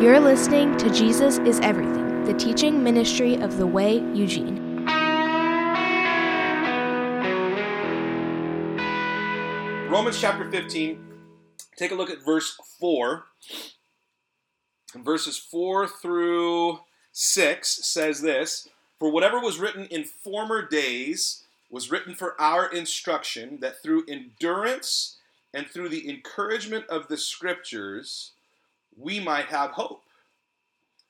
You're listening to Jesus is Everything, the teaching ministry of The Way, Eugene. Romans chapter 15, take a look at verse 4. Verses 4 through 6 says this For whatever was written in former days was written for our instruction, that through endurance and through the encouragement of the scriptures, we might have hope.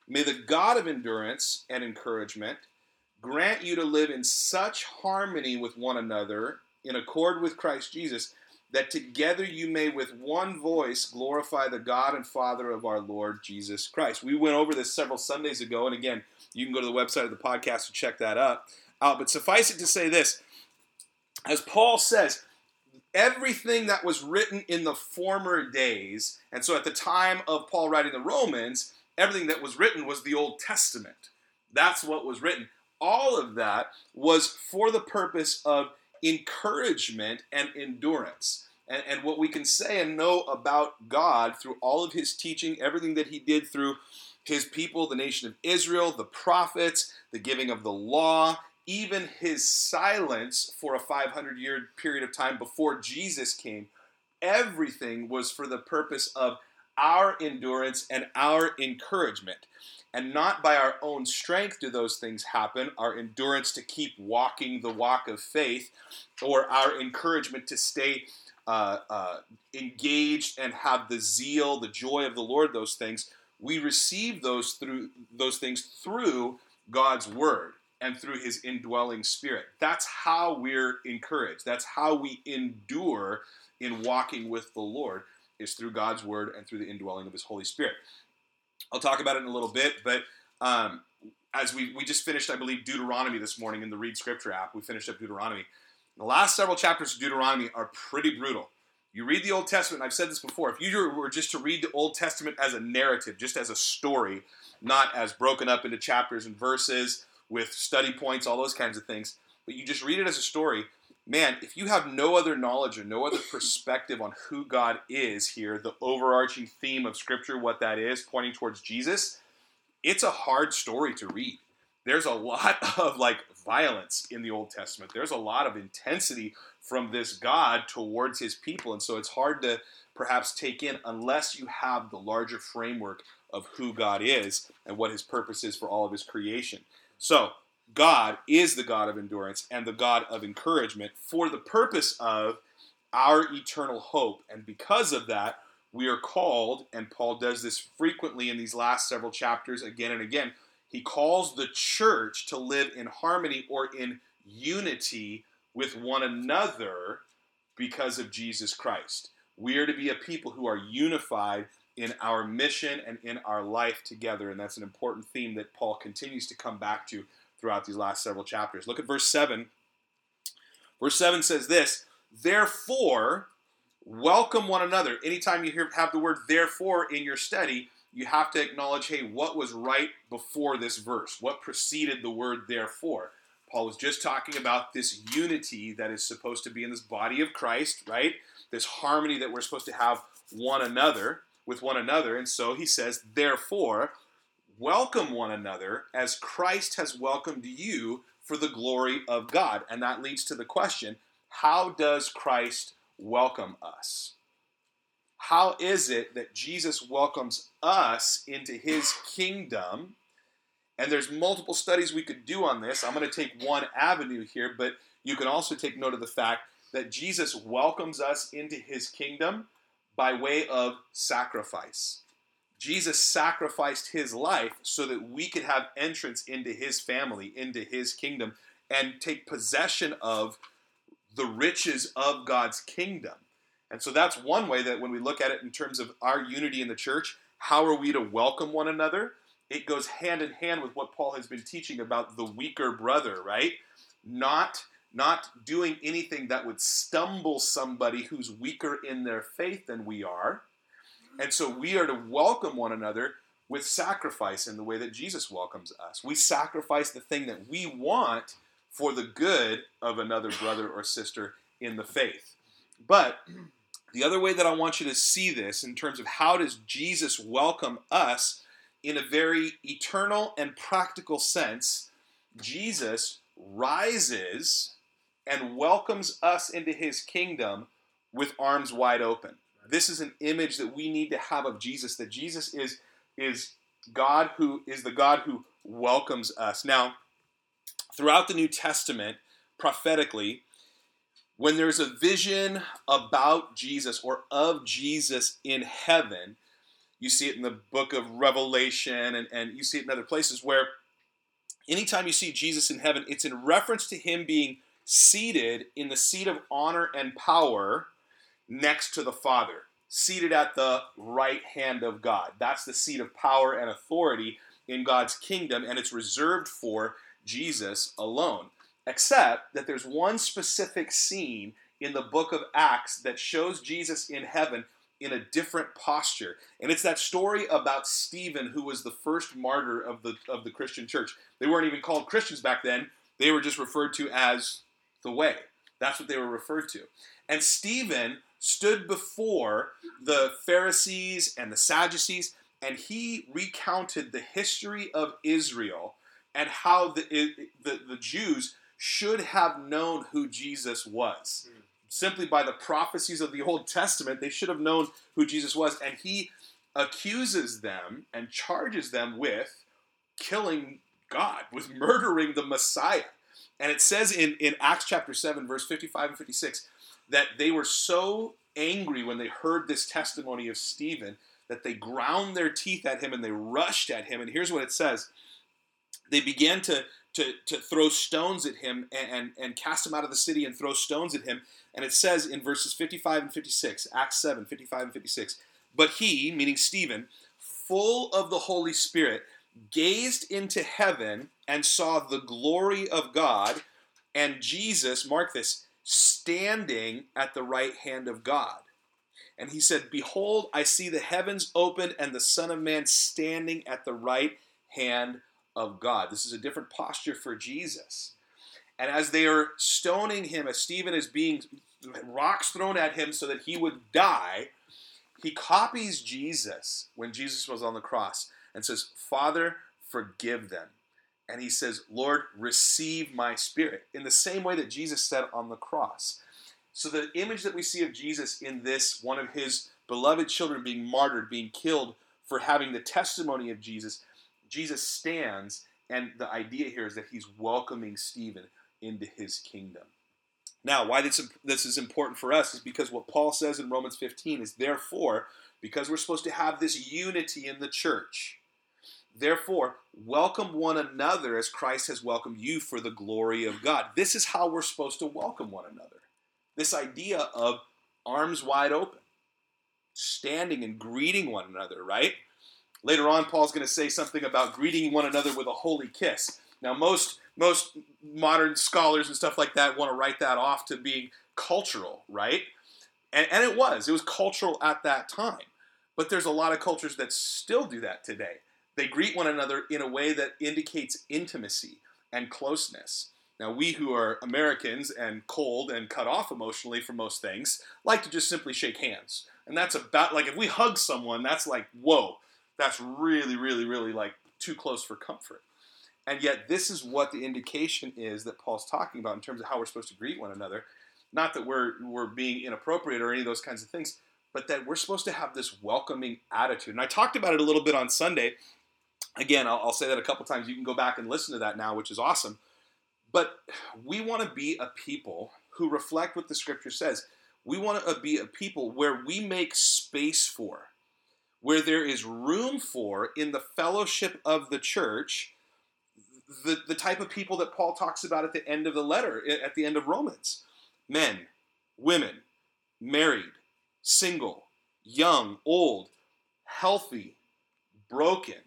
May the God of endurance and encouragement grant you to live in such harmony with one another, in accord with Christ Jesus, that together you may with one voice glorify the God and Father of our Lord Jesus Christ. We went over this several Sundays ago, and again, you can go to the website of the podcast to check that up out. But suffice it to say this as Paul says, everything that was written in the former days, and so at the time of Paul writing the Romans, everything that was written was the Old Testament. That's what was written. All of that was for the purpose of encouragement and endurance. And, and what we can say and know about God through all of his teaching, everything that he did through his people, the nation of Israel, the prophets, the giving of the law, even his silence for a 500 year period of time before Jesus came, everything was for the purpose of our endurance and our encouragement. And not by our own strength do those things happen, our endurance to keep walking the walk of faith, or our encouragement to stay uh, uh, engaged and have the zeal, the joy of the Lord, those things. We receive those through those things through God's word and through his indwelling spirit. That's how we're encouraged. That's how we endure in walking with the Lord is through God's word and through the indwelling of his Holy Spirit. I'll talk about it in a little bit, but um, as we, we just finished, I believe, Deuteronomy this morning in the Read Scripture app, we finished up Deuteronomy. The last several chapters of Deuteronomy are pretty brutal. You read the Old Testament, I've said this before, if you were just to read the Old Testament as a narrative, just as a story, not as broken up into chapters and verses with study points, all those kinds of things, but you just read it as a story, man, if you have no other knowledge or no other perspective on who God is here, the overarching theme of Scripture, what that is, pointing towards Jesus, it's a hard story to read. There's a lot of like violence in the Old Testament. There's a lot of intensity from this God towards his people. And so it's hard to perhaps take in unless you have the larger framework of who God is and what his purpose is for all of his creation. So, God is the God of endurance and the God of encouragement for the purpose of our eternal hope. And because of that, we are called, and Paul does this frequently in these last several chapters again and again. He calls the church to live in harmony or in unity with one another because of Jesus Christ. We are to be a people who are unified in our mission and in our life together. And that's an important theme that Paul continues to come back to throughout these last several chapters. Look at verse 7. Verse 7 says this Therefore, welcome one another. Anytime you hear, have the word therefore in your study, you have to acknowledge hey, what was right before this verse? What preceded the word therefore? Paul was just talking about this unity that is supposed to be in this body of Christ, right? This harmony that we're supposed to have one another with one another. And so he says, therefore, welcome one another as Christ has welcomed you for the glory of God. And that leads to the question how does Christ welcome us? How is it that Jesus welcomes us into his kingdom? And there's multiple studies we could do on this. I'm going to take one avenue here, but you can also take note of the fact that Jesus welcomes us into his kingdom by way of sacrifice. Jesus sacrificed his life so that we could have entrance into his family, into his kingdom, and take possession of the riches of God's kingdom. And so that's one way that when we look at it in terms of our unity in the church, how are we to welcome one another? It goes hand in hand with what Paul has been teaching about the weaker brother, right? Not not doing anything that would stumble somebody who's weaker in their faith than we are and so we are to welcome one another with sacrifice in the way that Jesus welcomes us. We sacrifice the thing that we want for the good of another brother or sister in the faith. But the other way that I want you to see this in terms of how does Jesus welcome us in a very eternal and practical sense, Jesus rises and welcomes us into his kingdom with arms wide open. This is an image that we need to have of Jesus that Jesus is is God who is the God who welcomes us. Now, throughout the New Testament, prophetically, when there's a vision about Jesus or of Jesus in heaven, you see it in the book of Revelation and, and you see it in other places where anytime you see Jesus in heaven, it's in reference to him being seated in the seat of honor and power next to the Father, seated at the right hand of God. That's the seat of power and authority in God's kingdom, and it's reserved for Jesus alone except that there's one specific scene in the book of Acts that shows Jesus in heaven in a different posture. And it's that story about Stephen, who was the first martyr of the, of the Christian church. They weren't even called Christians back then, they were just referred to as the way. That's what they were referred to. And Stephen stood before the Pharisees and the Sadducees, and he recounted the history of Israel and how the, the, the Jews should have known who Jesus was. Mm. Simply by the prophecies of the Old Testament, they should have known who Jesus was. And he accuses them and charges them with killing God, with murdering the Messiah. And it says in, in Acts chapter 7, verse 55 and 56, that they were so angry when they heard this testimony of Stephen that they ground their teeth at him and they rushed at him. And here's what it says they began to to, to throw stones at him and, and, and cast him out of the city and throw stones at him. And it says in verses 55 and 56, Acts 7, 55 and 56, but he, meaning Stephen, full of the Holy Spirit, gazed into heaven and saw the glory of God and Jesus, mark this, standing at the right hand of God. And he said, Behold, I see the heavens opened and the Son of Man standing at the right hand of God. This is a different posture for Jesus. And as they are stoning him, as Stephen is being rocks thrown at him so that he would die, he copies Jesus when Jesus was on the cross and says, Father, forgive them. And he says, Lord, receive my spirit, in the same way that Jesus said on the cross. So the image that we see of Jesus in this, one of his beloved children being martyred, being killed for having the testimony of Jesus, Jesus stands, and the idea here is that he's welcoming Stephen into his kingdom. Now, why this, this is important for us is because what Paul says in Romans 15 is therefore, because we're supposed to have this unity in the church, therefore, welcome one another as Christ has welcomed you for the glory of God. This is how we're supposed to welcome one another. This idea of arms wide open, standing and greeting one another, right? Later on, Paul's going to say something about greeting one another with a holy kiss. Now, most most modern scholars and stuff like that want to write that off to being cultural, right? And, and it was. It was cultural at that time. But there's a lot of cultures that still do that today. They greet one another in a way that indicates intimacy and closeness. Now, we who are Americans and cold and cut off emotionally from most things like to just simply shake hands. And that's about like if we hug someone, that's like, whoa, that's really, really, really like too close for comfort. And yet, this is what the indication is that Paul's talking about in terms of how we're supposed to greet one another. Not that we're, we're being inappropriate or any of those kinds of things, but that we're supposed to have this welcoming attitude. And I talked about it a little bit on Sunday. Again, I'll, I'll say that a couple times. You can go back and listen to that now, which is awesome. But we want to be a people who reflect what the scripture says. We want to be a people where we make space for where there is room for in the fellowship of the church the, the type of people that Paul talks about at the end of the letter, at the end of Romans men, women, married, single, young, old, healthy, broken,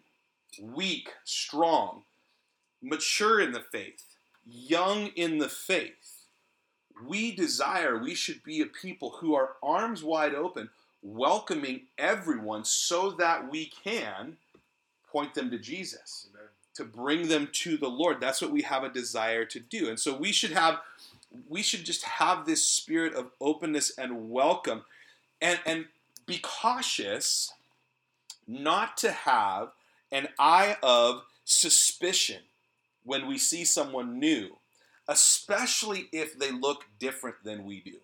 weak, strong, mature in the faith, young in the faith. We desire, we should be a people who are arms wide open, welcoming everyone so that we can point them to Jesus, Amen. to bring them to the Lord. That's what we have a desire to do. And so we should have we should just have this spirit of openness and welcome and and be cautious not to have an eye of suspicion when we see someone new, especially if they look different than we do,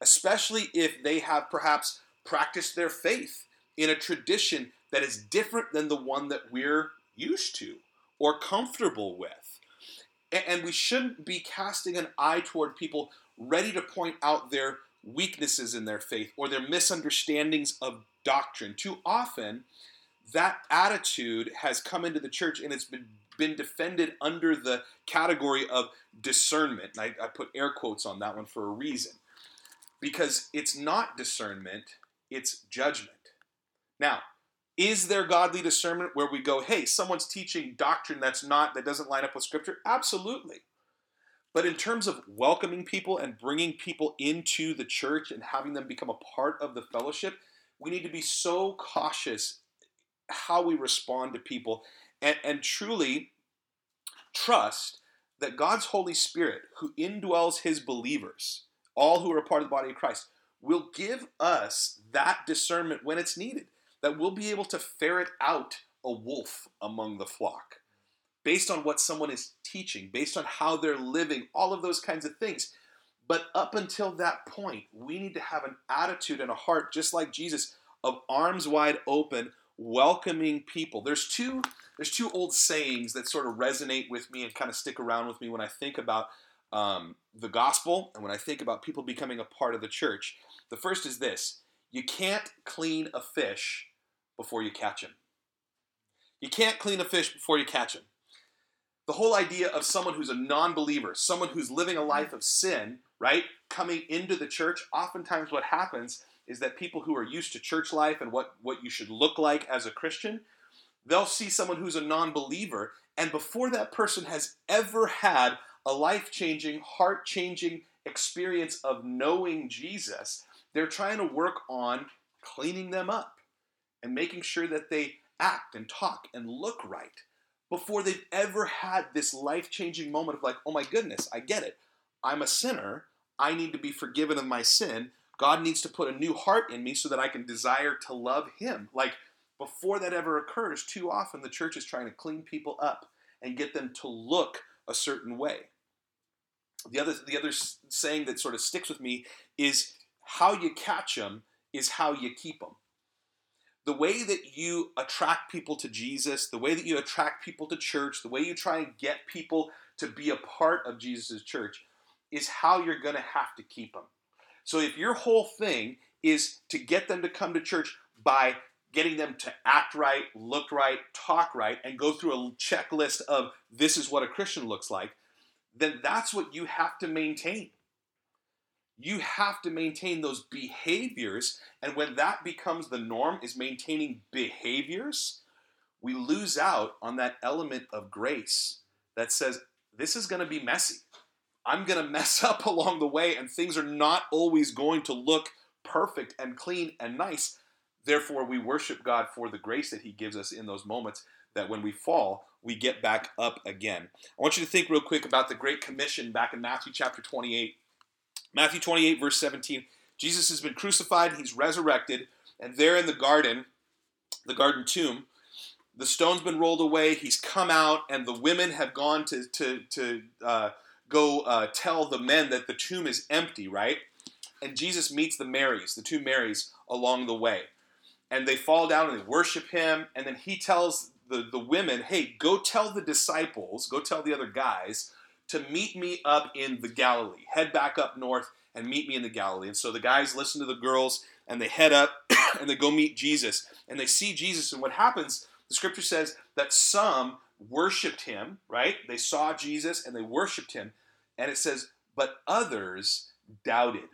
especially if they have perhaps practiced their faith in a tradition that is different than the one that we're used to or comfortable with. And we shouldn't be casting an eye toward people ready to point out their weaknesses in their faith or their misunderstandings of doctrine. Too often, that attitude has come into the church and it's been, been defended under the category of discernment. I, I put air quotes on that one for a reason. Because it's not discernment, it's judgment. Now, is there godly discernment where we go, hey, someone's teaching doctrine that's not, that doesn't line up with Scripture? Absolutely. But in terms of welcoming people and bringing people into the church and having them become a part of the fellowship, we need to be so cautious how we respond to people and, and truly trust that God's Holy Spirit, who indwells his believers, all who are a part of the body of Christ, will give us that discernment when it's needed, that we'll be able to ferret out a wolf among the flock based on what someone is teaching, based on how they're living, all of those kinds of things. But up until that point, we need to have an attitude and a heart, just like Jesus, of arms wide open, welcoming people. There's two there's two old sayings that sort of resonate with me and kind of stick around with me when I think about um, the gospel and when I think about people becoming a part of the church. The first is this: you can't clean a fish before you catch him. You can't clean a fish before you catch him. The whole idea of someone who's a non-believer, someone who's living a life of sin, right, coming into the church, oftentimes what happens is that people who are used to church life and what, what you should look like as a Christian, they'll see someone who's a non believer, and before that person has ever had a life changing, heart changing experience of knowing Jesus, they're trying to work on cleaning them up and making sure that they act and talk and look right before they've ever had this life changing moment of like, oh my goodness, I get it. I'm a sinner. I need to be forgiven of my sin. God needs to put a new heart in me so that I can desire to love Him. Like, before that ever occurs, too often the church is trying to clean people up and get them to look a certain way. The other, the other saying that sort of sticks with me is how you catch them is how you keep them. The way that you attract people to Jesus, the way that you attract people to church, the way you try and get people to be a part of Jesus' church is how you're going to have to keep them. So if your whole thing is to get them to come to church by getting them to act right, look right, talk right, and go through a checklist of this is what a Christian looks like, then that's what you have to maintain. You have to maintain those behaviors, and when that becomes the norm, is maintaining behaviors, we lose out on that element of grace that says, this is going to be messy. I'm going to mess up along the way, and things are not always going to look perfect and clean and nice. Therefore, we worship God for the grace that He gives us in those moments that when we fall, we get back up again. I want you to think real quick about the Great Commission back in Matthew chapter 28. Matthew 28, verse 17. Jesus has been crucified, He's resurrected, and there in the garden, the garden tomb, the stone's been rolled away. He's come out, and the women have gone to, to, to uh, go uh, tell the men that the tomb is empty, right? And Jesus meets the Marys, the two Marys, along the way. And they fall down and they worship him. And then he tells the, the women, hey, go tell the disciples, go tell the other guys to meet me up in the Galilee. Head back up north and meet me in the Galilee. And so the guys listen to the girls and they head up and they go meet Jesus. And they see Jesus. And what happens, the scripture says that some worshiped him, right? They saw Jesus and they worshiped him. And it says, but others doubted.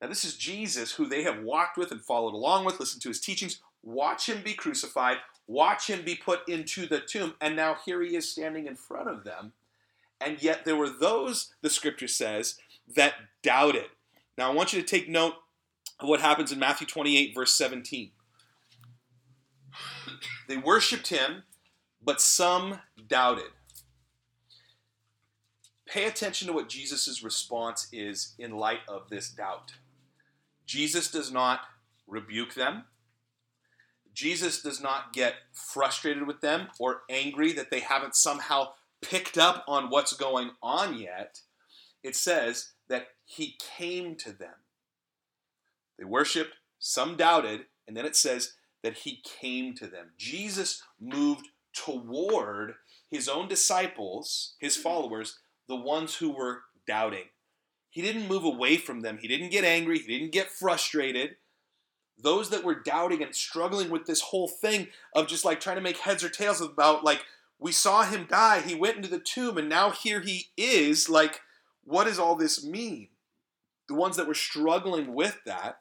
Now, this is Jesus who they have walked with and followed along with, listened to his teachings, watch him be crucified, watch him be put into the tomb, and now here he is standing in front of them. And yet there were those, the scripture says, that doubted. Now, I want you to take note of what happens in Matthew 28, verse 17. They worshiped him, but some doubted. Pay attention to what Jesus' response is in light of this doubt. Jesus does not rebuke them. Jesus does not get frustrated with them or angry that they haven't somehow picked up on what's going on yet. It says that he came to them. They worshiped, some doubted, and then it says that he came to them. Jesus moved toward his own disciples, his mm-hmm. followers, the ones who were doubting. He didn't move away from them. He didn't get angry. He didn't get frustrated. Those that were doubting and struggling with this whole thing of just like trying to make heads or tails about, like, we saw him die, he went into the tomb, and now here he is. Like, what does all this mean? The ones that were struggling with that,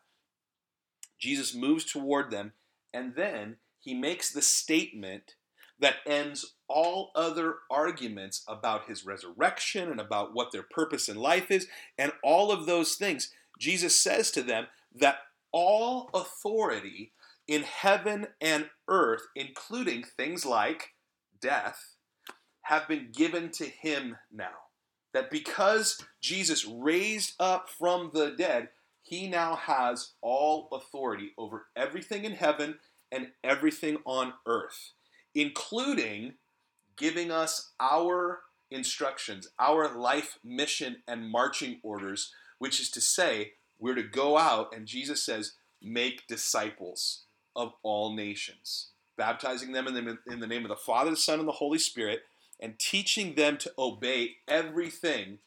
Jesus moves toward them, and then he makes the statement that ends all other arguments about his resurrection and about what their purpose in life is, and all of those things. Jesus says to them that all authority in heaven and earth, including things like death, have been given to him now. That because Jesus raised up from the dead, he now has all authority over everything in heaven and everything on earth, including giving us our instructions, our life mission and marching orders, which is to say, we're to go out, and Jesus says, make disciples of all nations, baptizing them in the, in the name of the Father, the Son, and the Holy Spirit, and teaching them to obey everything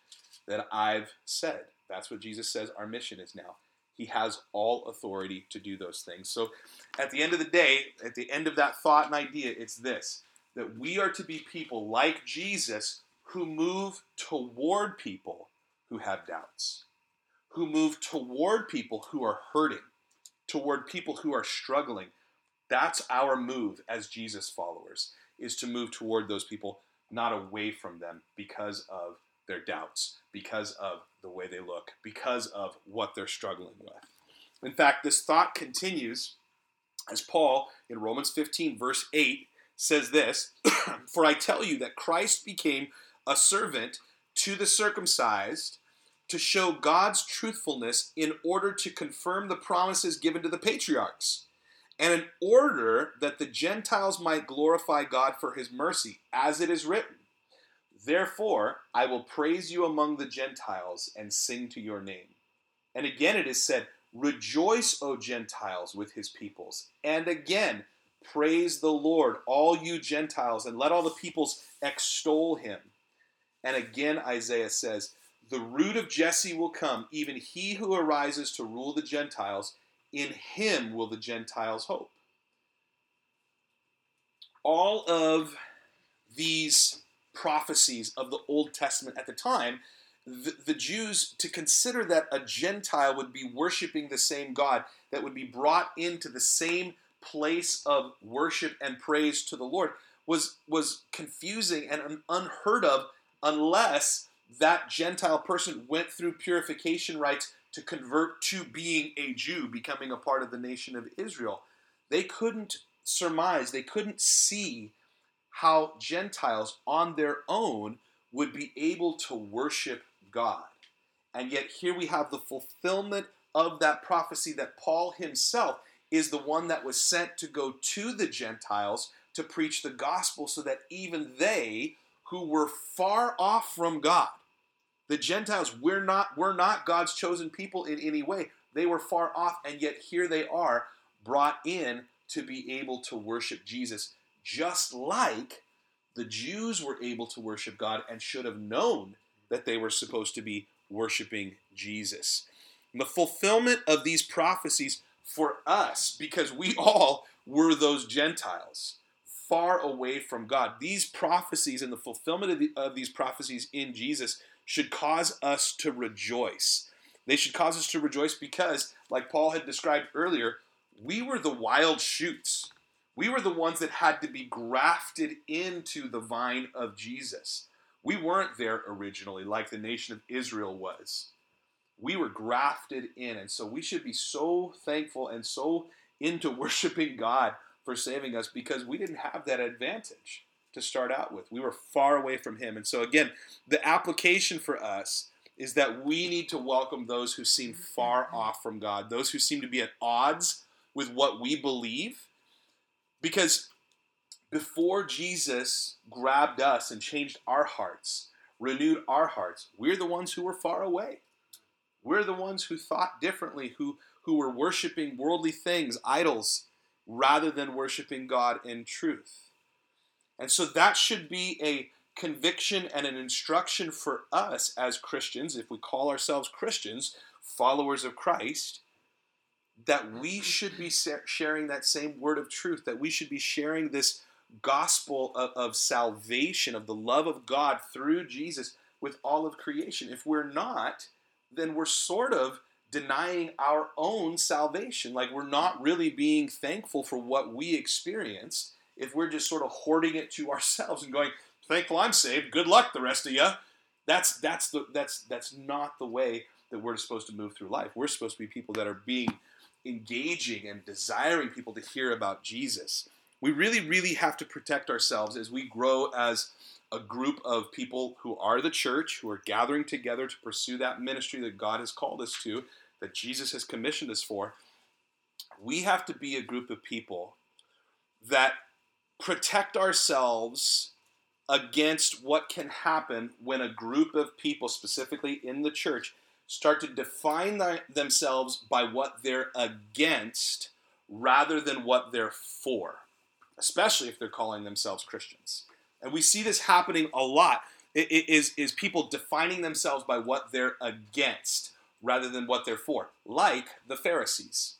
that I've said. That's what Jesus says our mission is now. He has all authority to do those things. So at the end of the day, at the end of that thought and idea, it's this that we are to be people like Jesus who move toward people who have doubts, who move toward people who are hurting, toward people who are struggling. That's our move as Jesus followers, is to move toward those people, not away from them because of their doubts, because of the way they look, because of what they're struggling with. In fact, this thought continues as Paul in Romans 15, verse 8, says this For I tell you that Christ became a servant to the circumcised to show God's truthfulness in order to confirm the promises given to the patriarchs, and in order that the Gentiles might glorify God for his mercy, as it is written. Therefore, I will praise you among the Gentiles and sing to your name. And again it is said, Rejoice, O Gentiles, with his peoples. And again, praise the Lord, all you Gentiles, and let all the peoples extol him. And again, Isaiah says, The root of Jesse will come, even he who arises to rule the Gentiles. In him will the Gentiles hope. All of these prophecies of the Old Testament at the time, the, the, Jews, to consider that a Gentile would be worshiping the same God, that would be brought into the same place of worship and praise to the Lord, was, was confusing and unheard of unless that Gentile person went through purification rites to convert to being a Jew, becoming a part of the nation of Israel. They couldn't surmise, they couldn't see how Gentiles on their own would be able to worship God. And yet, here we have the fulfillment of that prophecy that Paul himself is the one that was sent to go to the Gentiles to preach the gospel so that even they who were far off from God, the Gentiles, we're not, we're not God's chosen people in any way. They were far off, and yet here they are brought in to be able to worship Jesus just like the Jews were able to worship God and should have known that they were supposed to be worshiping Jesus. And the fulfillment of these prophecies for us, because we all were those Gentiles far away from God. These prophecies and the fulfillment of, the, of these prophecies in Jesus should cause us to rejoice. They should cause us to rejoice because, like Paul had described earlier, we were the wild shoots. We were the ones that had to be grafted into the vine of Jesus. We weren't there originally like the nation of Israel was. We were grafted in. And so we should be so thankful and so into worshiping God for saving us because we didn't have that advantage to start out with. We were far away from Him. And so, again, the application for us is that we need to welcome those who seem far off from God, those who seem to be at odds with what we believe Because before Jesus grabbed us and changed our hearts, renewed our hearts, we're the ones who were far away. We're the ones who thought differently, who, who were worshiping worldly things, idols, rather than worshiping God in truth. And so that should be a conviction and an instruction for us as Christians, if we call ourselves Christians, followers of Christ, that we should be sharing that same word of truth, that we should be sharing this gospel of, of salvation, of the love of God through Jesus with all of creation. If we're not, then we're sort of denying our own salvation. Like we're not really being thankful for what we experienced if we're just sort of hoarding it to ourselves and going, thankful I'm saved, good luck the rest of you. That's that's the that's that's not the way that we're supposed to move through life. We're supposed to be people that are being engaging and desiring people to hear about Jesus. We really, really have to protect ourselves as we grow as a group of people who are the church, who are gathering together to pursue that ministry that God has called us to, that Jesus has commissioned us for. We have to be a group of people that protect ourselves against what can happen when a group of people, specifically in the church, start to define themselves by what they're against rather than what they're for, especially if they're calling themselves Christians. And we see this happening a lot. It, it is, is people defining themselves by what they're against rather than what they're for, like the Pharisees.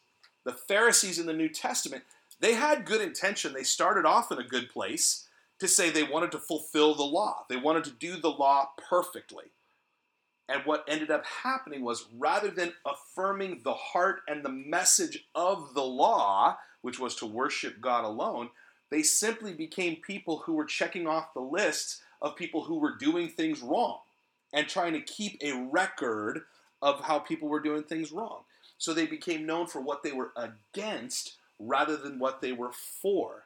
The Pharisees in the New Testament, they had good intention. They started off in a good place to say they wanted to fulfill the law, they wanted to do the law perfectly. And what ended up happening was rather than affirming the heart and the message of the law, which was to worship God alone, they simply became people who were checking off the lists of people who were doing things wrong and trying to keep a record of how people were doing things wrong. So they became known for what they were against rather than what they were for.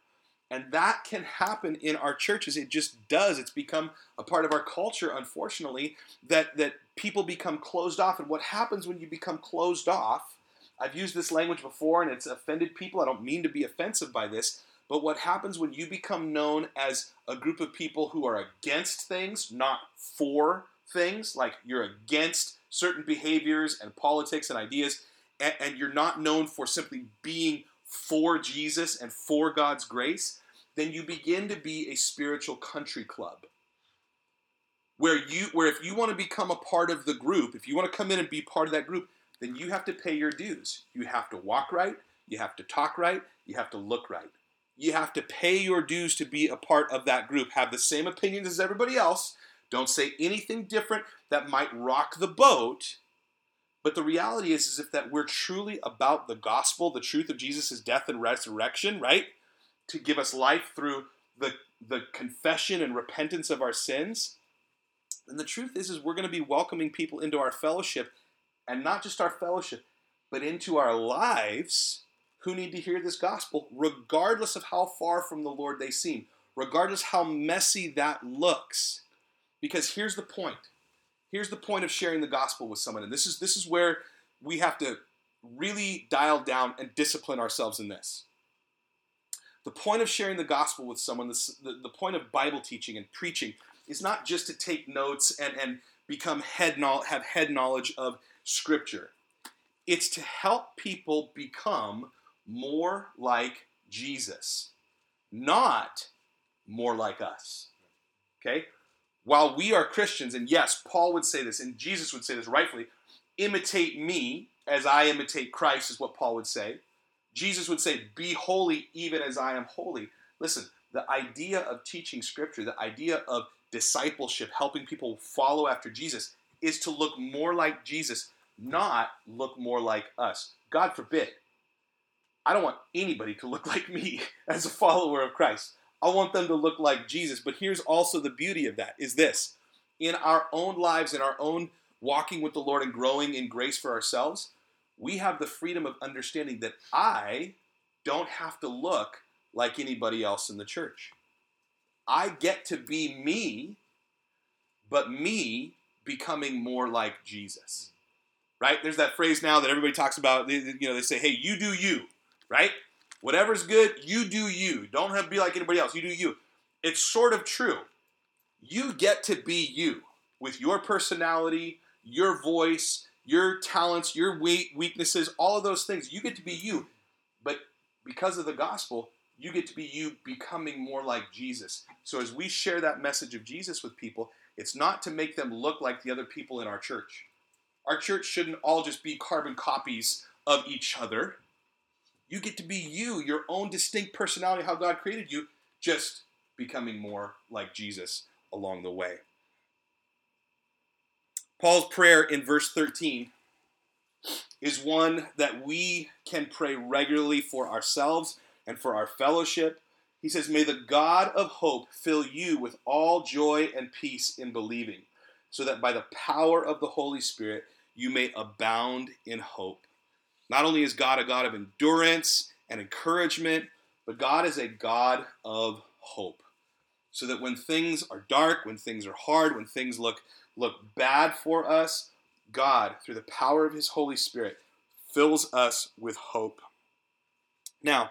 And that can happen in our churches. It just does. It's become a part of our culture, unfortunately, that, that people become closed off. And what happens when you become closed off, I've used this language before and it's offended people. I don't mean to be offensive by this. But what happens when you become known as a group of people who are against things, not for things, like you're against certain behaviors and politics and ideas, and, and you're not known for simply being for Jesus and for God's grace, then you begin to be a spiritual country club. Where you where if you want to become a part of the group, if you want to come in and be part of that group, then you have to pay your dues. You have to walk right, you have to talk right, you have to look right. You have to pay your dues to be a part of that group, have the same opinions as everybody else, don't say anything different that might rock the boat, but the reality is, is if that we're truly about the gospel, the truth of Jesus' death and resurrection, right? To give us life through the, the confession and repentance of our sins, then the truth is, is we're going to be welcoming people into our fellowship, and not just our fellowship, but into our lives who need to hear this gospel, regardless of how far from the Lord they seem, regardless how messy that looks. Because here's the point here's the point of sharing the gospel with someone, and this is this is where we have to really dial down and discipline ourselves in this. The point of sharing the gospel with someone, the, the, the point of Bible teaching and preaching, is not just to take notes and, and become head no, have head knowledge of Scripture. It's to help people become more like Jesus, not more like us. Okay? While we are Christians, and yes, Paul would say this, and Jesus would say this rightfully, imitate me as I imitate Christ, is what Paul would say. Jesus would say, Be holy even as I am holy. Listen, the idea of teaching Scripture, the idea of discipleship, helping people follow after Jesus, is to look more like Jesus, not look more like us. God forbid. I don't want anybody to look like me as a follower of Christ. I want them to look like Jesus. But here's also the beauty of that is this. In our own lives, in our own walking with the Lord and growing in grace for ourselves, we have the freedom of understanding that I don't have to look like anybody else in the church. I get to be me, but me becoming more like Jesus. Right? There's that phrase now that everybody talks about. You know, they say, "Hey, you do you," right? Whatever's good, you do you. Don't have to be like anybody else. You do you. It's sort of true. You get to be you with your personality, your voice, your talents, your weaknesses, all of those things. You get to be you. But because of the gospel, you get to be you becoming more like Jesus. So as we share that message of Jesus with people, it's not to make them look like the other people in our church. Our church shouldn't all just be carbon copies of each other. You get to be you, your own distinct personality, how God created you, just becoming more like Jesus along the way. Paul's prayer in verse 13 is one that we can pray regularly for ourselves and for our fellowship. He says, May the God of hope fill you with all joy and peace in believing, so that by the power of the Holy Spirit you may abound in hope. Not only is God a God of endurance and encouragement, but God is a God of hope. So that when things are dark, when things are hard, when things look, look bad for us, God, through the power of His Holy Spirit, fills us with hope. Now,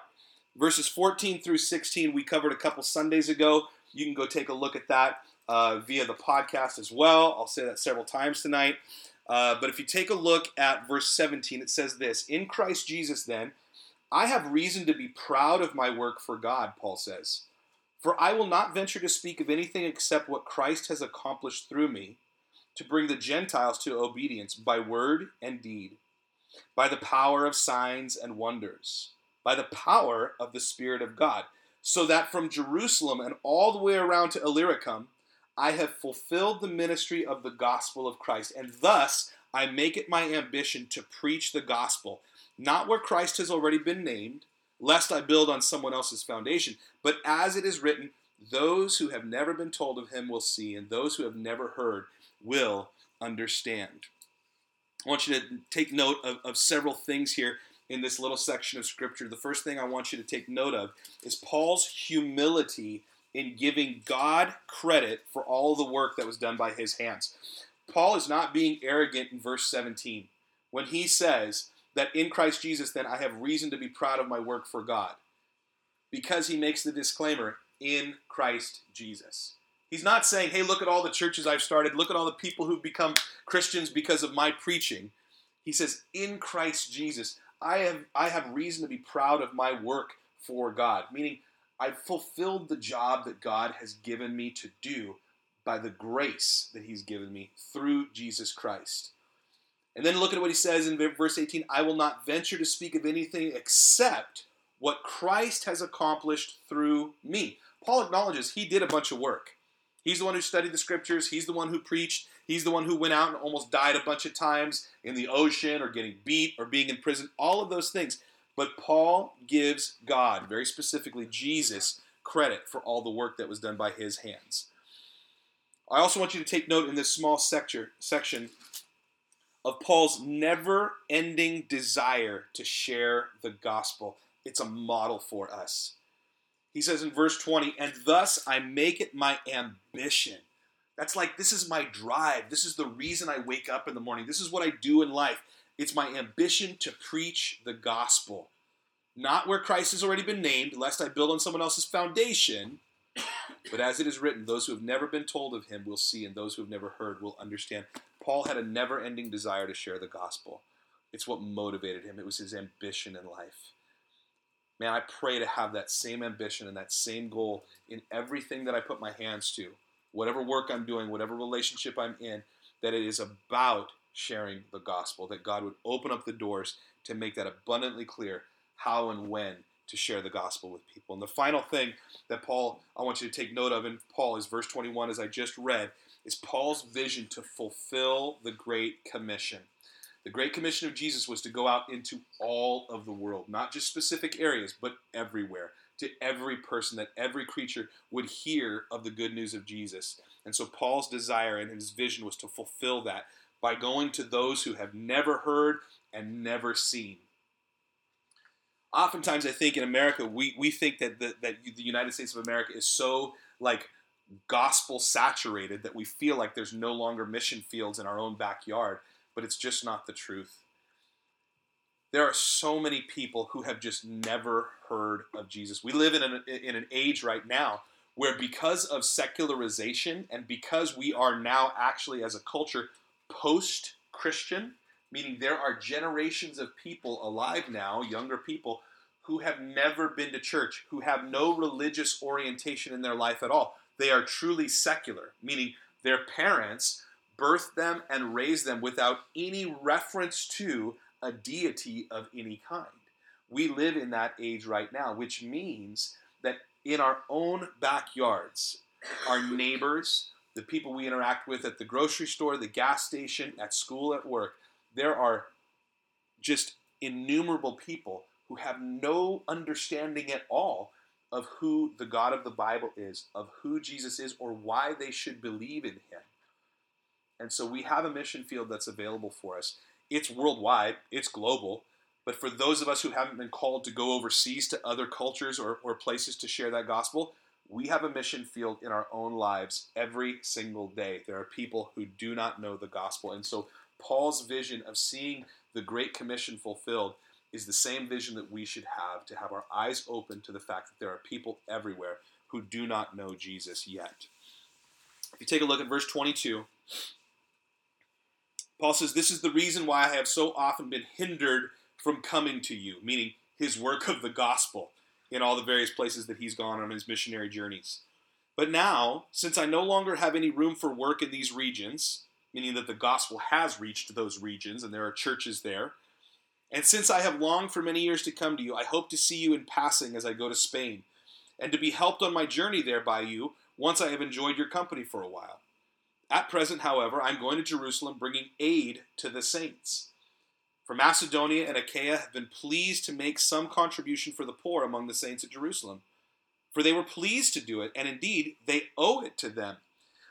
verses 14 through 16, we covered a couple Sundays ago. You can go take a look at that uh, via the podcast as well. I'll say that several times tonight. Uh, but if you take a look at verse 17, it says this In Christ Jesus, then, I have reason to be proud of my work for God, Paul says. For I will not venture to speak of anything except what Christ has accomplished through me to bring the Gentiles to obedience by word and deed, by the power of signs and wonders, by the power of the Spirit of God, so that from Jerusalem and all the way around to Illyricum, I have fulfilled the ministry of the gospel of Christ, and thus I make it my ambition to preach the gospel, not where Christ has already been named, lest I build on someone else's foundation, but as it is written, those who have never been told of him will see, and those who have never heard will understand. I want you to take note of, of several things here in this little section of Scripture. The first thing I want you to take note of is Paul's humility in giving God credit for all the work that was done by his hands. Paul is not being arrogant in verse 17 when he says that in Christ Jesus, then I have reason to be proud of my work for God. Because he makes the disclaimer, in Christ Jesus. He's not saying, hey, look at all the churches I've started, look at all the people who've become Christians because of my preaching. He says, in Christ Jesus, I have, I have reason to be proud of my work for God, meaning I've fulfilled the job that God has given me to do by the grace that He's given me through Jesus Christ. And then look at what he says in verse 18 I will not venture to speak of anything except what Christ has accomplished through me. Paul acknowledges he did a bunch of work. He's the one who studied the scriptures, he's the one who preached, he's the one who went out and almost died a bunch of times in the ocean or getting beat or being in prison, all of those things. But Paul gives God, very specifically Jesus, credit for all the work that was done by his hands. I also want you to take note in this small sector, section of Paul's never ending desire to share the gospel. It's a model for us. He says in verse 20, and thus I make it my ambition. That's like, this is my drive. This is the reason I wake up in the morning. This is what I do in life. It's my ambition to preach the gospel. Not where Christ has already been named, lest I build on someone else's foundation. But as it is written, those who have never been told of him will see, and those who have never heard will understand. Paul had a never ending desire to share the gospel. It's what motivated him, it was his ambition in life. Man, I pray to have that same ambition and that same goal in everything that I put my hands to, whatever work I'm doing, whatever relationship I'm in, that it is about sharing the gospel, that God would open up the doors to make that abundantly clear how and when to share the gospel with people. And the final thing that Paul, I want you to take note of in Paul is verse 21, as I just read, is Paul's vision to fulfill the Great Commission. The Great Commission of Jesus was to go out into all of the world, not just specific areas, but everywhere, to every person, that every creature would hear of the good news of Jesus. And so Paul's desire and his vision was to fulfill that by going to those who have never heard and never seen. Oftentimes, I think in America, we, we think that the, that the United States of America is so like gospel saturated that we feel like there's no longer mission fields in our own backyard, but it's just not the truth. there are so many people who have just never heard of Jesus. We live in an, in an age right now where, because of secularization and because we are now actually, as a culture, post Christian, meaning there are generations of people alive now, younger people, who have never been to church, who have no religious orientation in their life at all. They are truly secular, meaning their parents birthed them and raised them without any reference to a deity of any kind. We live in that age right now, which means that in our own backyards, our neighbors, the people we interact with at the grocery store, the gas station, at school, at work, there are just innumerable people who have no understanding at all of who the God of the Bible is, of who Jesus is, or why they should believe in him. And so we have a mission field that's available for us. It's worldwide, it's global. But for those of us who haven't been called to go overseas to other cultures or, or places to share that gospel, we have a mission field in our own lives every single day. There are people who do not know the gospel. And so Paul's vision of seeing the Great Commission fulfilled is the same vision that we should have to have our eyes open to the fact that there are people everywhere who do not know Jesus yet. If you take a look at verse 22, Paul says, This is the reason why I have so often been hindered from coming to you, meaning his work of the gospel in all the various places that he's gone on his missionary journeys. But now, since I no longer have any room for work in these regions, meaning that the gospel has reached those regions and there are churches there, and since I have longed for many years to come to you, I hope to see you in passing as I go to Spain, and to be helped on my journey there by you once I have enjoyed your company for a while. At present, however, I'm going to Jerusalem bringing aid to the saints. For Macedonia and Achaia have been pleased to make some contribution for the poor among the saints at Jerusalem. For they were pleased to do it, and indeed they owe it to them.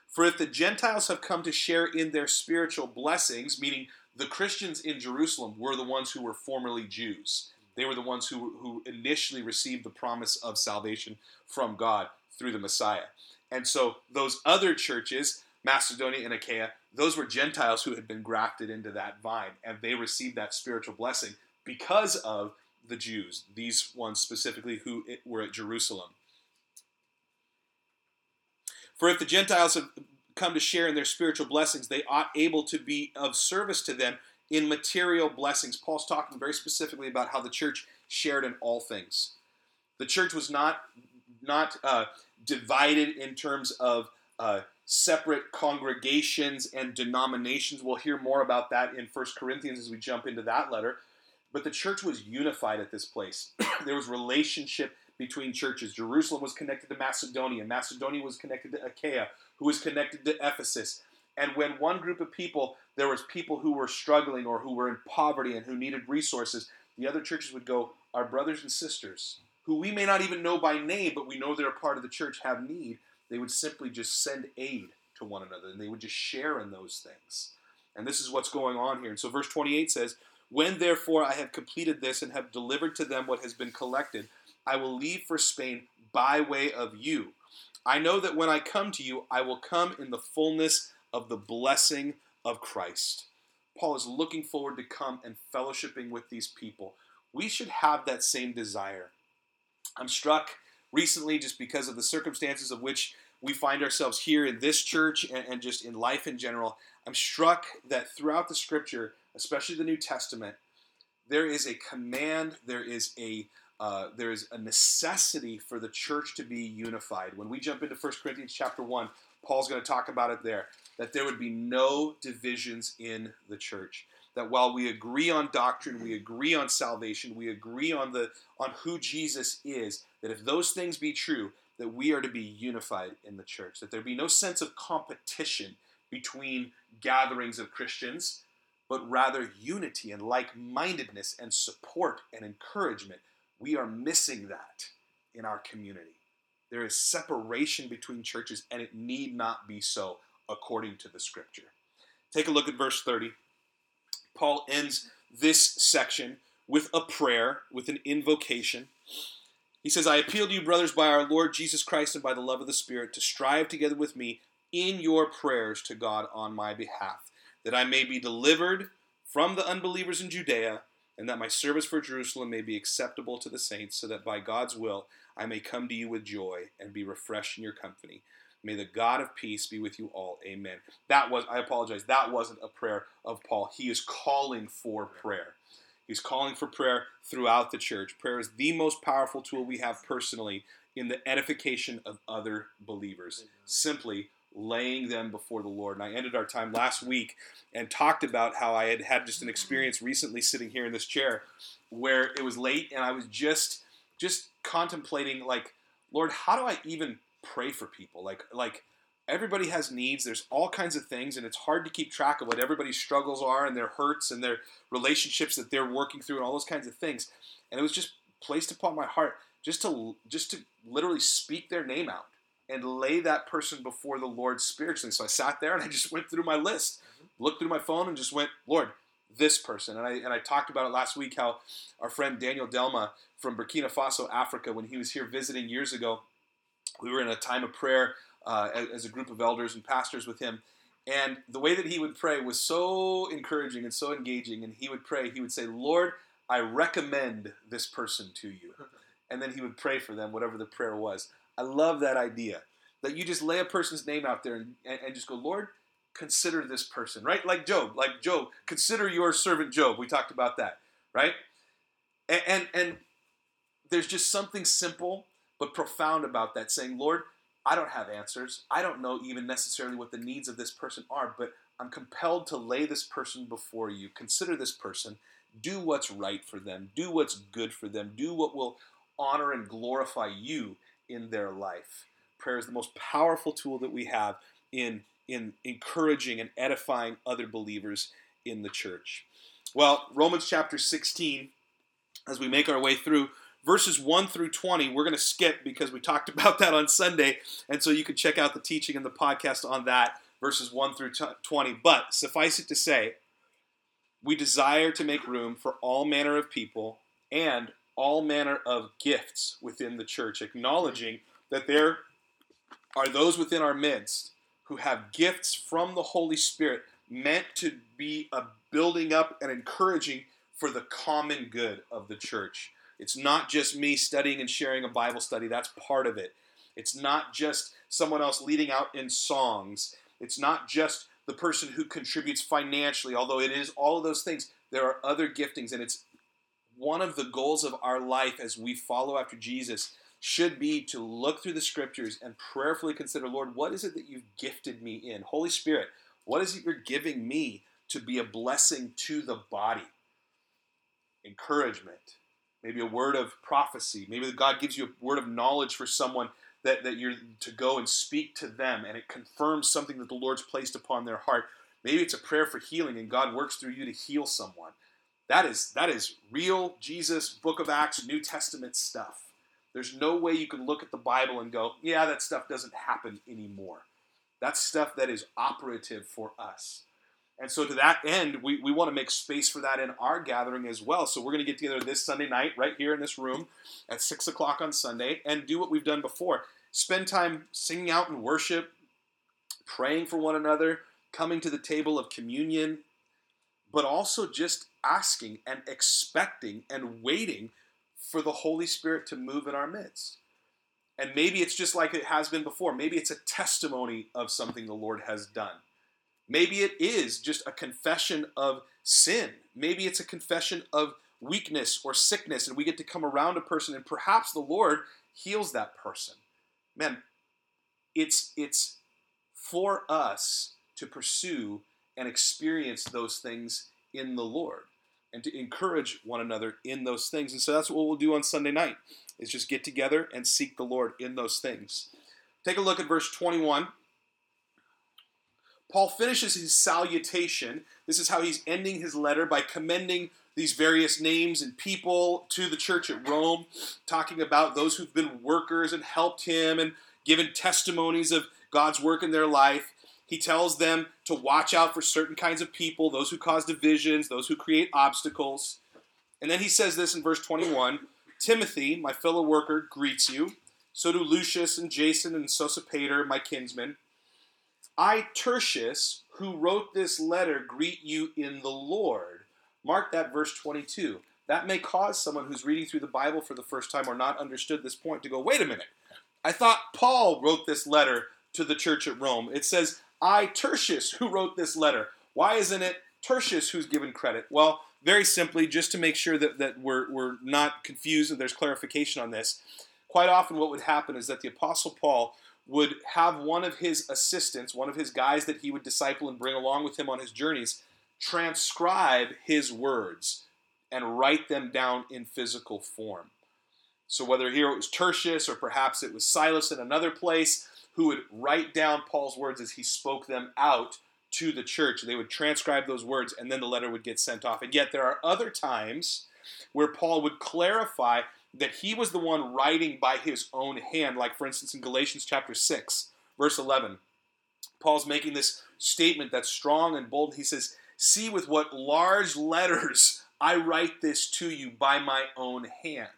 For if the Gentiles have come to share in their spiritual blessings, meaning the Christians in Jerusalem were the ones who were formerly Jews. They were the ones who, who initially received the promise of salvation from God through the Messiah. And so those other churches, Macedonia and Achaia, those were Gentiles who had been grafted into that vine, and they received that spiritual blessing because of the Jews, these ones specifically who were at Jerusalem. For if the Gentiles have come to share in their spiritual blessings, they ought able to be of service to them in material blessings. Paul's talking very specifically about how the church shared in all things. The church was not not uh, divided in terms of uh, separate congregations and denominations. We'll hear more about that in First Corinthians as we jump into that letter. But the church was unified at this place. there was relationship between churches. Jerusalem was connected to Macedonia. Macedonia was connected to Achaia who was connected to Ephesus. And when one group of people, there was people who were struggling or who were in poverty and who needed resources, the other churches would go, Our brothers and sisters, who we may not even know by name, but we know they're a part of the church, have need. They would simply just send aid to one another and they would just share in those things. And this is what's going on here. And so verse 28 says, When therefore I have completed this and have delivered to them what has been collected, I will leave for Spain by way of you I know that when I come to you, I will come in the fullness of the blessing of Christ. Paul is looking forward to come and fellowshipping with these people. We should have that same desire. I'm struck recently just because of the circumstances of which we find ourselves here in this church and, and just in life in general. I'm struck that throughout the scripture, especially the New Testament, there is a command, there is a uh, there is a necessity for the church to be unified. When we jump into 1 Corinthians chapter 1, Paul's going to talk about it there, that there would be no divisions in the church. That while we agree on doctrine, we agree on salvation, we agree on the on who Jesus is, that if those things be true, that we are to be unified in the church. That there be no sense of competition between gatherings of Christians, but rather unity and like-mindedness and support and encouragement we are missing that in our community. There is separation between churches, and it need not be so according to the scripture. Take a look at verse 30. Paul ends this section with a prayer, with an invocation. He says, I appeal to you, brothers, by our Lord Jesus Christ and by the love of the Spirit, to strive together with me in your prayers to God on my behalf, that I may be delivered from the unbelievers in Judea and that my service for Jerusalem may be acceptable to the saints, so that by God's will I may come to you with joy and be refreshed in your company. May the God of peace be with you all. Amen. That was, I apologize, that wasn't a prayer of Paul. He is calling for prayer. He's calling for prayer throughout the church. Prayer is the most powerful tool we have personally in the edification of other believers. Simply laying them before the Lord. And I ended our time last week and talked about how I had had just an experience recently sitting here in this chair where it was late and I was just just contemplating like, Lord, how do I even pray for people? Like like everybody has needs. There's all kinds of things and it's hard to keep track of what everybody's struggles are and their hurts and their relationships that they're working through and all those kinds of things. And it was just placed upon my heart just to just to literally speak their name out and lay that person before the Lord spiritually. So I sat there and I just went through my list, mm-hmm. looked through my phone, and just went, Lord, this person. And I and I talked about it last week how our friend Daniel Delma from Burkina Faso, Africa, when he was here visiting years ago, we were in a time of prayer uh, as a group of elders and pastors with him. And the way that he would pray was so encouraging and so engaging. And he would pray, he would say, Lord, I recommend this person to you. And then he would pray for them, whatever the prayer was. I love that idea that you just lay a person's name out there and, and, just go, Lord, consider this person, right? Like Job, like Job, consider your servant Job. We talked about that, right? And, and, and there's just something simple but profound about that, saying, Lord, I don't have answers. I don't know even necessarily what the needs of this person are, but I'm compelled to lay this person before you. Consider this person. Do what's right for them. Do what's good for them. Do what will honor and glorify you in their life. Prayer is the most powerful tool that we have in, in encouraging and edifying other believers in the church. Well, Romans chapter 16, as we make our way through, verses 1 through 20, we're going to skip because we talked about that on Sunday. And so you can check out the teaching and the podcast on that, verses 1 through 20. But suffice it to say, we desire to make room for all manner of people and all manner of gifts within the church, acknowledging that there are those within our midst who have gifts from the Holy Spirit meant to be a building up and encouraging for the common good of the church. It's not just me studying and sharing a Bible study, that's part of it. It's not just someone else leading out in songs. It's not just the person who contributes financially, although it is all of those things. There are other giftings, and it's one of the goals of our life as we follow after Jesus should be to look through the scriptures and prayerfully consider, Lord, what is it that you've gifted me in? Holy Spirit, what is it you're giving me to be a blessing to the body? Encouragement, maybe a word of prophecy, maybe God gives you a word of knowledge for someone that, that you're to go and speak to them and it confirms something that the Lord's placed upon their heart. Maybe it's a prayer for healing and God works through you to heal someone. That is that is real Jesus, Book of Acts, New Testament stuff. There's no way you can look at the Bible and go, yeah, that stuff doesn't happen anymore. That's stuff that is operative for us. And so, to that end, we, we want to make space for that in our gathering as well. So, we're going to get together this Sunday night, right here in this room at 6 o'clock on Sunday, and do what we've done before spend time singing out in worship, praying for one another, coming to the table of communion, but also just asking and expecting and waiting for the Holy Spirit to move in our midst. And maybe it's just like it has been before. Maybe it's a testimony of something the Lord has done. Maybe it is just a confession of sin. Maybe it's a confession of weakness or sickness, and we get to come around a person, and perhaps the Lord heals that person. Man, it's it's for us to pursue and experience those things in the Lord and to encourage one another in those things. And so that's what we'll do on Sunday night is just get together and seek the Lord in those things. Take a look at verse 21. Paul finishes his salutation. This is how he's ending his letter by commending these various names and people to the church at Rome, talking about those who've been workers and helped him and given testimonies of God's work in their life. He tells them to watch out for certain kinds of people, those who cause divisions, those who create obstacles. And then he says this in verse 21 Timothy, my fellow worker, greets you. So do Lucius and Jason and Sosipater, my kinsmen. I, Tertius, who wrote this letter, greet you in the Lord. Mark that verse 22. That may cause someone who's reading through the Bible for the first time or not understood this point to go, wait a minute. I thought Paul wrote this letter to the church at Rome. It says, I, Tertius, who wrote this letter. Why isn't it Tertius who's given credit? Well, very simply, just to make sure that, that we're, we're not confused and there's clarification on this, quite often what would happen is that the Apostle Paul would have one of his assistants, one of his guys that he would disciple and bring along with him on his journeys, transcribe his words and write them down in physical form. So whether here it was Tertius or perhaps it was Silas in another place who would write down Paul's words as he spoke them out to the church. They would transcribe those words and then the letter would get sent off. And yet there are other times where Paul would clarify that he was the one writing by his own hand, like for instance in Galatians chapter 6, verse 11. Paul's making this statement that's strong and bold. He says, See with what large letters I write this to you by my own hand.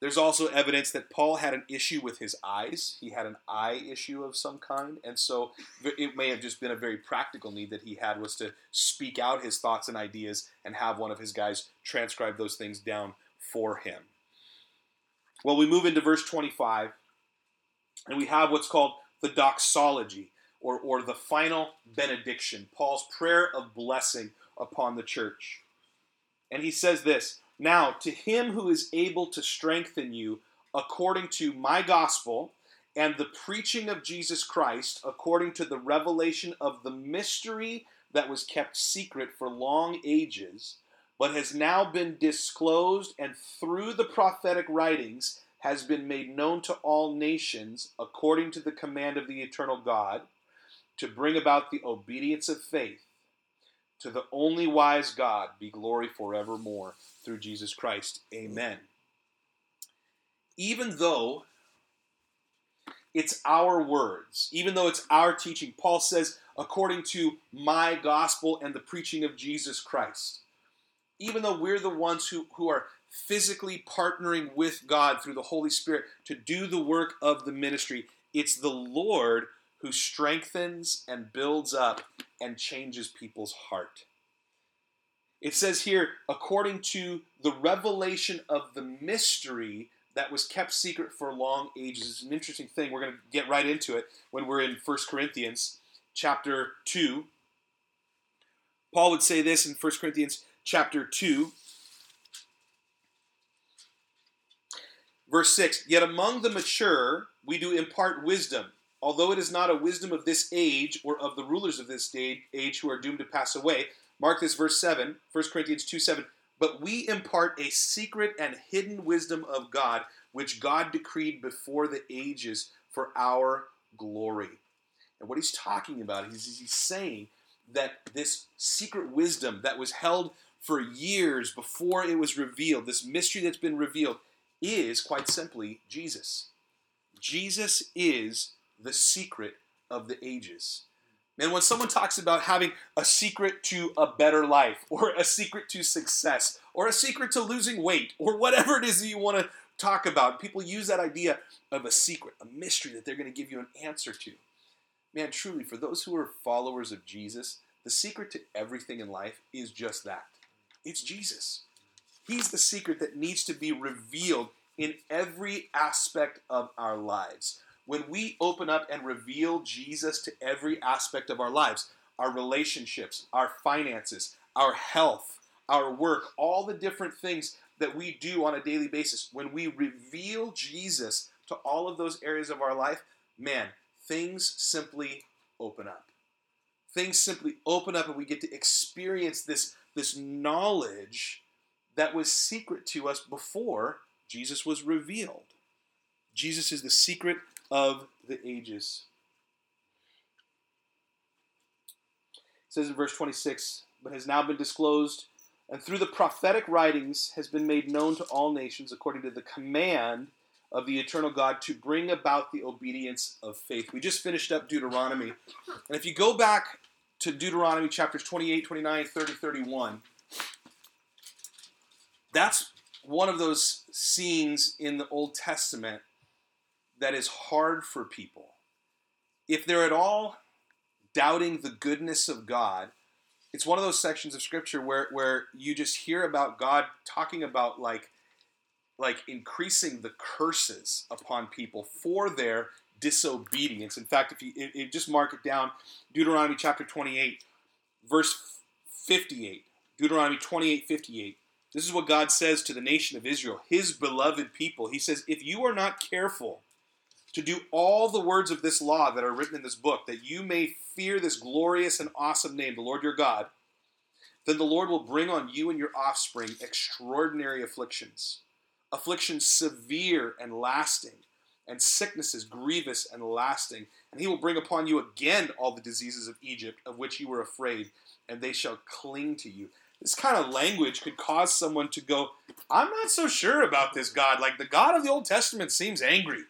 There's also evidence that Paul had an issue with his eyes. He had an eye issue of some kind, and so it may have just been a very practical need that he had was to speak out his thoughts and ideas and have one of his guys transcribe those things down for him. Well, we move into verse 25, and we have what's called the doxology, or, or the final benediction, Paul's prayer of blessing upon the church. And he says this Now, to him who is able to strengthen you according to my gospel and the preaching of Jesus Christ, according to the revelation of the mystery that was kept secret for long ages but has now been disclosed and through the prophetic writings has been made known to all nations according to the command of the eternal God to bring about the obedience of faith. To the only wise God be glory forevermore through Jesus Christ. Amen. Even though it's our words, even though it's our teaching, Paul says, according to my gospel and the preaching of Jesus Christ even though we're the ones who, who are physically partnering with God through the Holy Spirit to do the work of the ministry, it's the Lord who strengthens and builds up and changes people's heart. It says here, according to the revelation of the mystery that was kept secret for long ages. It's an interesting thing. We're going to get right into it when we're in 1 Corinthians chapter 2. Paul would say this in 1 Corinthians chapter 2, verse 6 Yet among the mature we do impart wisdom, although it is not a wisdom of this age or of the rulers of this age who are doomed to pass away. Mark this verse 7, 1 Corinthians 2 7. But we impart a secret and hidden wisdom of God, which God decreed before the ages for our glory. And what he's talking about is he's saying that this secret wisdom that was held for years before it was revealed, this mystery that's been revealed, is quite simply Jesus. Jesus is the secret of the ages. And when someone talks about having a secret to a better life, or a secret to success, or a secret to losing weight, or whatever it is that you want to talk about, people use that idea of a secret, a mystery that they're going to give you an answer to. Man, truly, for those who are followers of Jesus, the secret to everything in life is just that it's Jesus. He's the secret that needs to be revealed in every aspect of our lives. When we open up and reveal Jesus to every aspect of our lives, our relationships, our finances, our health, our work, all the different things that we do on a daily basis, when we reveal Jesus to all of those areas of our life, man, things simply open up. Things simply open up, and we get to experience this this knowledge that was secret to us before Jesus was revealed. Jesus is the secret of the ages. It says in verse 26, but has now been disclosed and through the prophetic writings has been made known to all nations according to the command of the eternal God to bring about the obedience of faith. We just finished up Deuteronomy. And if you go back to Deuteronomy chapters 28, 29, 30, 31, that's one of those scenes in the Old Testament that is hard for people. If they're at all doubting the goodness of God, it's one of those sections of scripture where where you just hear about God talking about like like increasing the curses upon people for their disobedience. In fact, if you it, it just mark it down, Deuteronomy chapter 28, verse 58. Deuteronomy 28, 58. This is what God says to the nation of Israel, his beloved people. He says, If you are not careful to do all the words of this law that are written in this book, that you may fear this glorious and awesome name, the Lord your God, then the Lord will bring on you and your offspring extraordinary afflictions, afflictions severe and lasting, and sicknesses grievous and lasting. And he will bring upon you again all the diseases of Egypt, of which you were afraid, and they shall cling to you. This kind of language could cause someone to go, I'm not so sure about this God. Like the God of the Old Testament seems angry.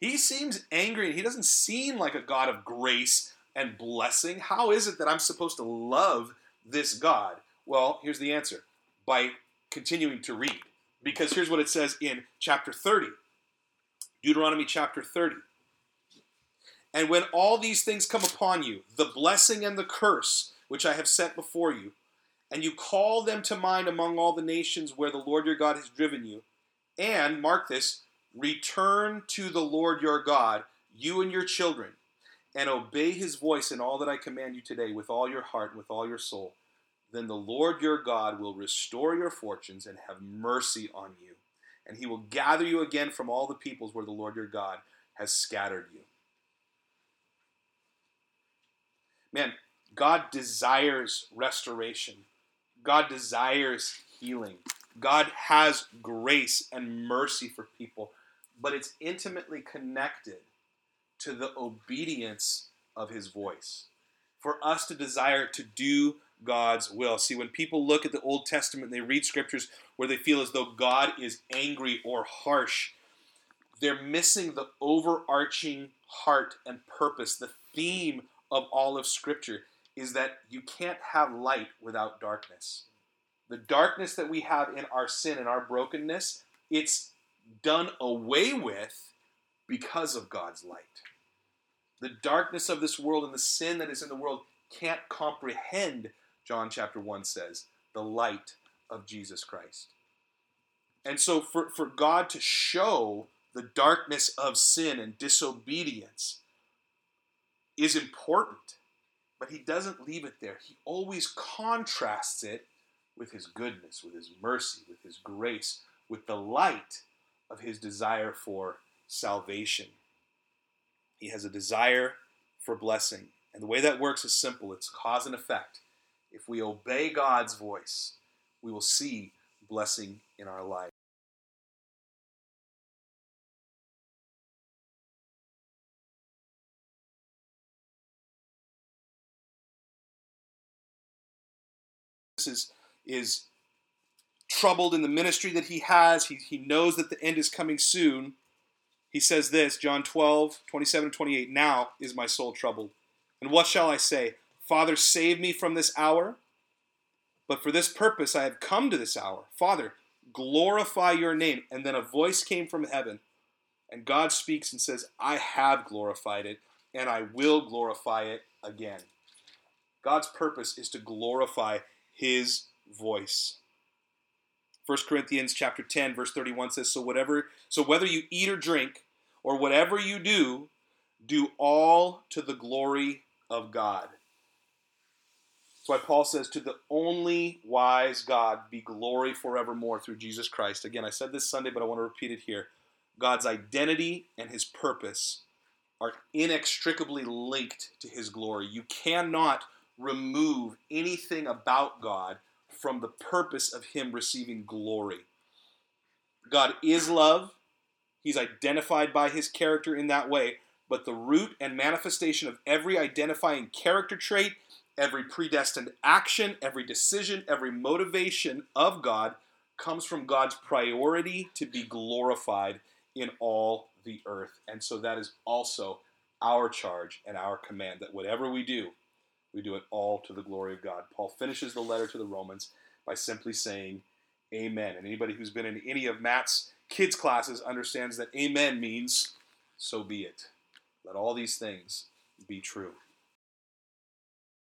He seems angry and he doesn't seem like a God of grace and blessing. How is it that I'm supposed to love this God? Well, here's the answer by continuing to read. Because here's what it says in chapter 30, Deuteronomy chapter 30. And when all these things come upon you, the blessing and the curse which I have set before you, and you call them to mind among all the nations where the Lord your God has driven you, and, mark this, return to the Lord your God, you and your children, and obey his voice in all that I command you today with all your heart and with all your soul, then the Lord your God will restore your fortunes and have mercy on you. And he will gather you again from all the peoples where the Lord your God has scattered you. Man, God desires restoration. God desires healing. God has grace and mercy for people, but it's intimately connected to the obedience of his voice. For us to desire to do God's will. See, when people look at the Old Testament and they read scriptures where they feel as though God is angry or harsh, they're missing the overarching heart and purpose, the theme of all of Scripture is that you can't have light without darkness. The darkness that we have in our sin and our brokenness, it's done away with because of God's light. The darkness of this world and the sin that is in the world can't comprehend, John chapter 1 says, the light of Jesus Christ. And so, for, for God to show the darkness of sin and disobedience is important. But he doesn't leave it there. He always contrasts it with his goodness, with his mercy, with his grace, with the light of his desire for salvation. He has a desire for blessing. And the way that works is simple it's cause and effect. If we obey God's voice, we will see blessing in our life. is is troubled in the ministry that he has. He, he knows that the end is coming soon. He says this, John 12, 27 28, Now is my soul troubled. And what shall I say? Father, save me from this hour. But for this purpose I have come to this hour. Father, glorify your name. And then a voice came from heaven, and God speaks and says, I have glorified it, and I will glorify it again. God's purpose is to glorify his voice. 1 Corinthians chapter 10 verse 31 says so whatever so whether you eat or drink or whatever you do do all to the glory of God. Why Paul says to the only wise God be glory forevermore through Jesus Christ. Again, I said this Sunday but I want to repeat it here. God's identity and his purpose are inextricably linked to his glory. You cannot remove anything about God from the purpose of Him receiving glory. God is love. He's identified by His character in that way. But the root and manifestation of every identifying character trait, every predestined action, every decision, every motivation of God comes from God's priority to be glorified in all the earth. And so that is also our charge and our command that whatever we do, we do it all to the glory of God. Paul finishes the letter to the Romans by simply saying, Amen. And anybody who's been in any of Matt's kids' classes understands that Amen means, so be it. Let all these things be true.